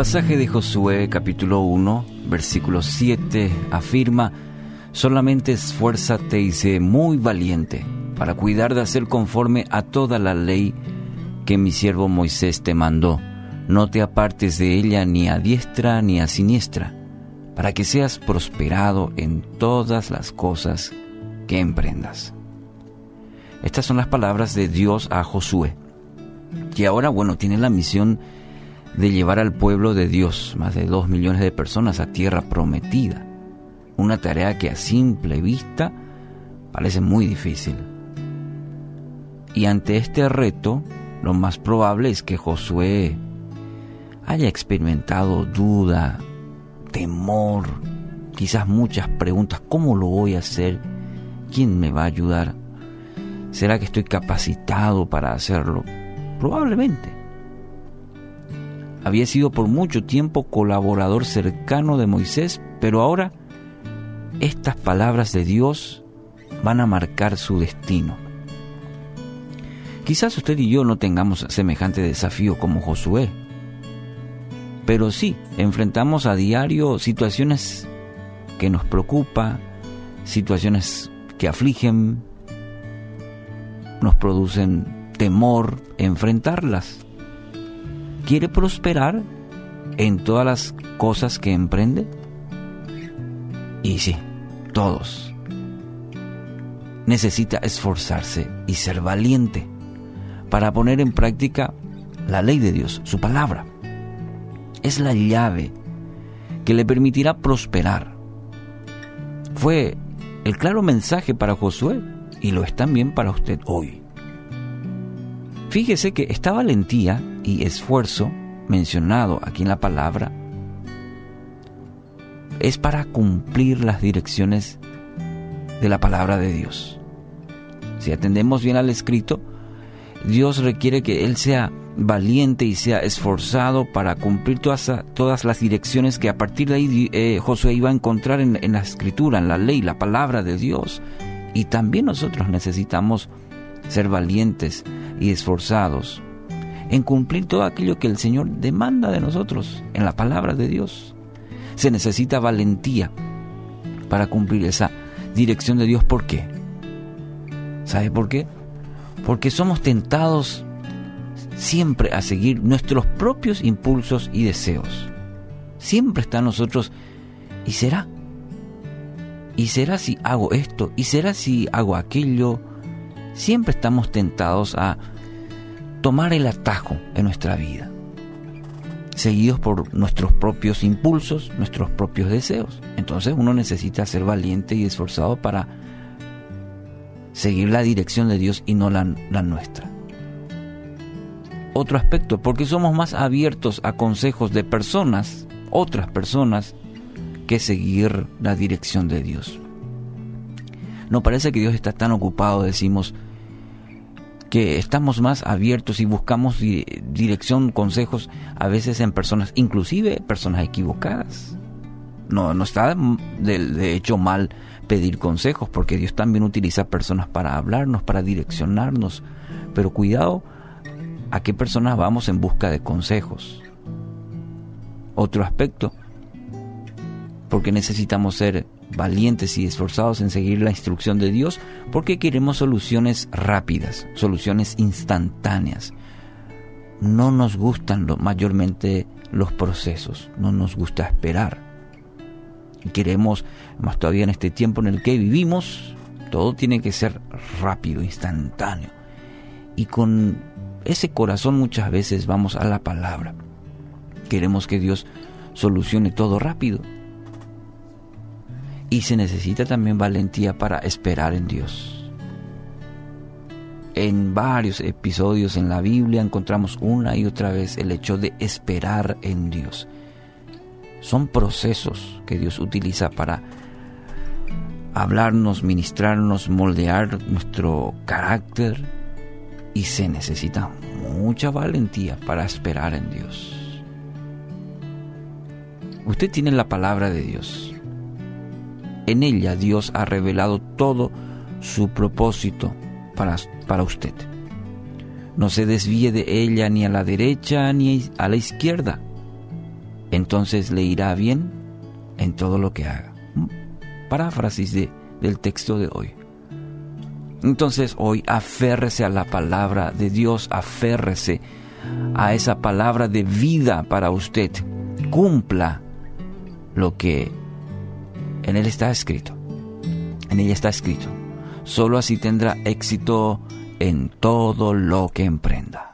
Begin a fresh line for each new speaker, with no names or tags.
El pasaje de Josué capítulo 1, versículo 7 afirma, solamente esfuérzate y sé muy valiente para cuidar de hacer conforme a toda la ley que mi siervo Moisés te mandó. No te apartes de ella ni a diestra ni a siniestra, para que seas prosperado en todas las cosas que emprendas. Estas son las palabras de Dios a Josué, que ahora, bueno, tiene la misión de llevar al pueblo de Dios, más de dos millones de personas, a tierra prometida. Una tarea que a simple vista parece muy difícil. Y ante este reto, lo más probable es que Josué haya experimentado duda, temor, quizás muchas preguntas, ¿cómo lo voy a hacer? ¿Quién me va a ayudar? ¿Será que estoy capacitado para hacerlo? Probablemente había sido por mucho tiempo colaborador cercano de Moisés, pero ahora estas palabras de Dios van a marcar su destino. Quizás usted y yo no tengamos semejante desafío como Josué, pero sí enfrentamos a diario situaciones que nos preocupan, situaciones que afligen, nos producen temor enfrentarlas quiere prosperar en todas las cosas que emprende? Y sí, todos. Necesita esforzarse y ser valiente para poner en práctica la ley de Dios, su palabra. Es la llave que le permitirá prosperar. Fue el claro mensaje para Josué y lo es también para usted hoy. Fíjese que esta valentía esfuerzo mencionado aquí en la palabra es para cumplir las direcciones de la palabra de Dios. Si atendemos bien al escrito, Dios requiere que Él sea valiente y sea esforzado para cumplir todas, todas las direcciones que a partir de ahí eh, Josué iba a encontrar en, en la escritura, en la ley, la palabra de Dios. Y también nosotros necesitamos ser valientes y esforzados en cumplir todo aquello que el Señor demanda de nosotros en la palabra de Dios. Se necesita valentía para cumplir esa dirección de Dios. ¿Por qué? ¿Sabe por qué? Porque somos tentados siempre a seguir nuestros propios impulsos y deseos. Siempre está en nosotros, ¿y será? ¿Y será si hago esto? ¿Y será si hago aquello? Siempre estamos tentados a tomar el atajo en nuestra vida, seguidos por nuestros propios impulsos, nuestros propios deseos. Entonces uno necesita ser valiente y esforzado para seguir la dirección de Dios y no la, la nuestra. Otro aspecto, porque somos más abiertos a consejos de personas, otras personas, que seguir la dirección de Dios. No parece que Dios está tan ocupado, decimos, que estamos más abiertos y buscamos dirección, consejos, a veces en personas, inclusive personas equivocadas. No, no está de, hecho mal pedir consejos, porque Dios también utiliza personas para hablarnos, para direccionarnos. Pero cuidado a qué personas vamos en busca de consejos. Otro aspecto, porque necesitamos ser valientes y esforzados en seguir la instrucción de Dios porque queremos soluciones rápidas, soluciones instantáneas. No nos gustan mayormente los procesos, no nos gusta esperar. Queremos, más todavía en este tiempo en el que vivimos, todo tiene que ser rápido, instantáneo. Y con ese corazón muchas veces vamos a la palabra. Queremos que Dios solucione todo rápido, y se necesita también valentía para esperar en Dios. En varios episodios en la Biblia encontramos una y otra vez el hecho de esperar en Dios. Son procesos que Dios utiliza para hablarnos, ministrarnos, moldear nuestro carácter y se necesita mucha valentía para esperar en Dios. Usted tiene la palabra de Dios en ella Dios ha revelado todo su propósito para, para usted. No se desvíe de ella ni a la derecha ni a la izquierda. entonces le irá bien en todo lo que haga. Paráfrasis de, del texto de hoy. Entonces hoy aférrese a la palabra de Dios, aférrese a esa palabra de vida para usted. Cumpla lo que en él está escrito. En ella está escrito. Solo así tendrá éxito en todo lo que emprenda.